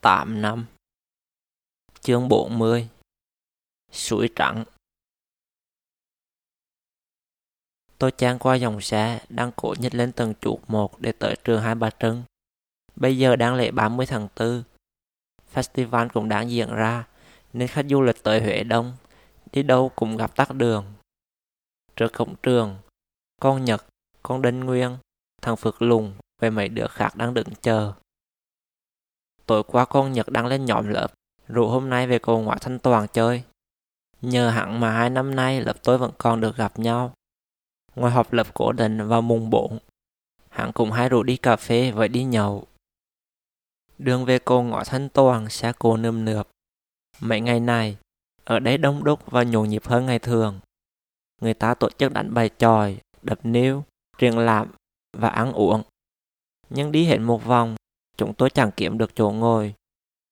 8 năm Chương 40 Suối trắng Tôi chan qua dòng xe đang cố nhích lên tầng chuột một để tới trường Hai Bà Trưng. Bây giờ đang lễ 30 tháng 4. Festival cũng đang diễn ra nên khách du lịch tới Huế đông, đi đâu cũng gặp tắc đường. Trước cổng trường, con Nhật, con Đinh Nguyên, thằng Phước Lùng và mấy đứa khác đang đứng chờ. Tối qua con Nhật đang lên nhóm lớp, rủ hôm nay về cầu ngoại thanh toàn chơi. Nhờ hẳn mà hai năm nay lớp tôi vẫn còn được gặp nhau. Ngoài họp lớp cố định vào mùng 4, hắn cùng hai rủ đi cà phê và đi nhậu. Đường về cầu ngõ thanh toàn xe cô nườm nượp. Mấy ngày này, ở đây đông đúc và nhộn nhịp hơn ngày thường. Người ta tổ chức đánh bài tròi, đập niêu, triển lãm và ăn uống. Nhưng đi hết một vòng, chúng tôi chẳng kiếm được chỗ ngồi.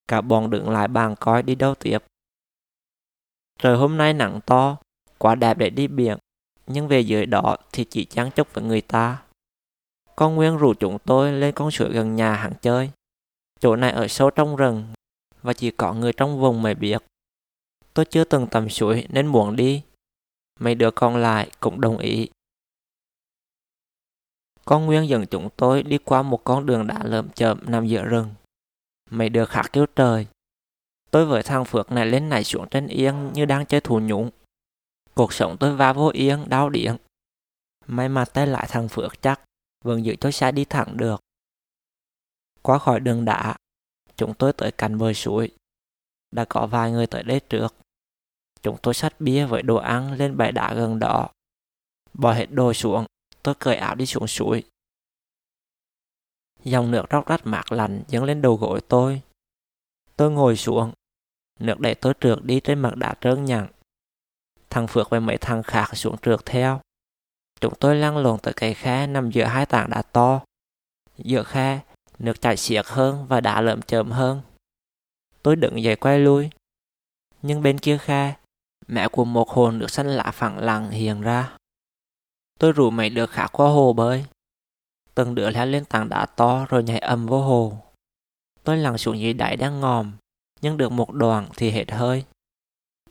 Cả bọn đứng lại bàn coi đi đâu tiếp. Trời hôm nay nắng to, quá đẹp để đi biển, nhưng về dưới đó thì chỉ chán chúc với người ta. Con Nguyên rủ chúng tôi lên con suối gần nhà hàng chơi. Chỗ này ở sâu trong rừng và chỉ có người trong vùng mới biết. Tôi chưa từng tầm suối nên muốn đi. Mấy đứa còn lại cũng đồng ý. Con Nguyên dẫn chúng tôi đi qua một con đường đá lợm chợm nằm giữa rừng. Mấy đứa khác kêu trời. Tôi với thằng Phước này lên này xuống trên yên như đang chơi thù nhũng. Cuộc sống tôi va vô yên, đau điện. May mà tay lại thằng Phước chắc, vẫn giữ cho xe đi thẳng được. Qua khỏi đường đá, chúng tôi tới cạnh bờ suối. Đã có vài người tới đây trước. Chúng tôi xách bia với đồ ăn lên bãi đá gần đó. Bỏ hết đồ xuống, tôi cởi áo đi xuống suối. Dòng nước róc rách mát lạnh dâng lên đầu gối tôi. Tôi ngồi xuống, nước đẩy tôi trượt đi trên mặt đá trơn nhẵn. Thằng Phước và mấy thằng khác xuống trượt theo. Chúng tôi lăn lộn tới cây khe nằm giữa hai tảng đá to. Giữa khe, nước chảy xiết hơn và đá lợm chớm hơn. Tôi đứng dậy quay lui. Nhưng bên kia khe, mẹ của một hồ nước xanh lạ phẳng lặng hiện ra. Tôi rủ mấy đứa khác qua hồ bơi. Từng đứa leo lên tảng đá to rồi nhảy ầm vô hồ. Tôi lặn xuống dưới đáy đang ngòm, nhưng được một đoạn thì hết hơi.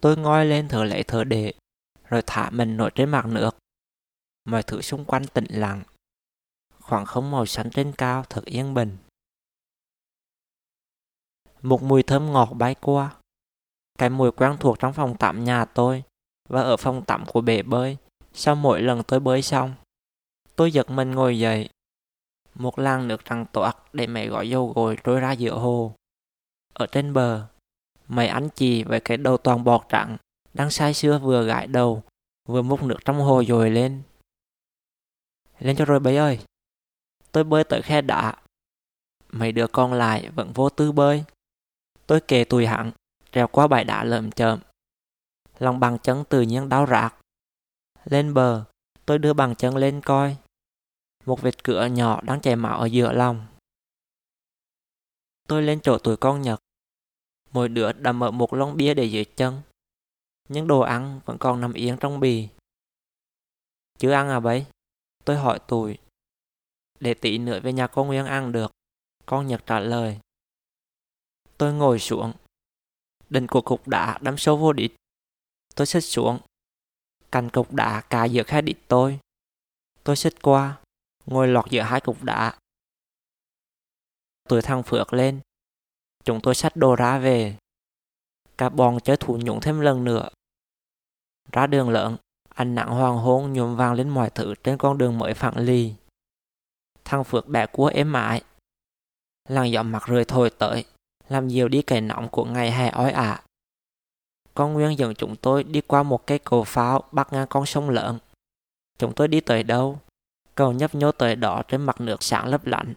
Tôi ngoi lên thở lấy thở để, rồi thả mình nổi trên mặt nước. Mọi thứ xung quanh tĩnh lặng. Khoảng không màu xanh trên cao thật yên bình. Một mùi thơm ngọt bay qua. Cái mùi quen thuộc trong phòng tắm nhà tôi và ở phòng tắm của bể bơi sau mỗi lần tôi bơi xong. Tôi giật mình ngồi dậy. Một làn nước trắng toạc để mẹ gọi dâu gội trôi ra giữa hồ. Ở trên bờ, mấy anh chị với cái đầu toàn bọt trắng đang say sưa vừa gãi đầu vừa múc nước trong hồ dồi lên. Lên cho rồi bấy ơi. Tôi bơi tới khe đá. Mấy đứa con lại vẫn vô tư bơi. Tôi kề tùy hẳn, trèo qua bãi đá lợm chợm. Lòng bằng chân tự nhiên đau rạc. Lên bờ, tôi đưa bằng chân lên coi. Một vệt cửa nhỏ đang chảy máu ở giữa lòng. Tôi lên chỗ tuổi con Nhật. Mỗi đứa đã mở một lon bia để dưới chân. những đồ ăn vẫn còn nằm yên trong bì. Chứ ăn à bấy? Tôi hỏi tụi. Để tí nữa về nhà con Nguyên ăn được. Con Nhật trả lời. Tôi ngồi xuống. Đỉnh của cục đá đâm sâu vô đít. Tôi xích xuống. Cành cục đá cà giữa khe đít tôi. Tôi xích qua, ngồi lọt giữa hai cục đá. Tôi thăng Phước lên. Chúng tôi xách đồ ra về. Cả bọn chơi thủ nhũng thêm lần nữa. Ra đường lớn, ánh nắng hoàng hôn nhuộm vàng lên mọi thứ trên con đường mới phẳng lì. Thằng Phước bẻ cua êm mãi. Làn gió mặt rơi thổi tới, làm dịu đi cái nóng của ngày hè ói ả. Con Nguyên dẫn chúng tôi đi qua một cây cầu pháo bắc ngang con sông lớn. Chúng tôi đi tới đâu? Cầu nhấp nhô tới đó trên mặt nước sáng lấp lạnh.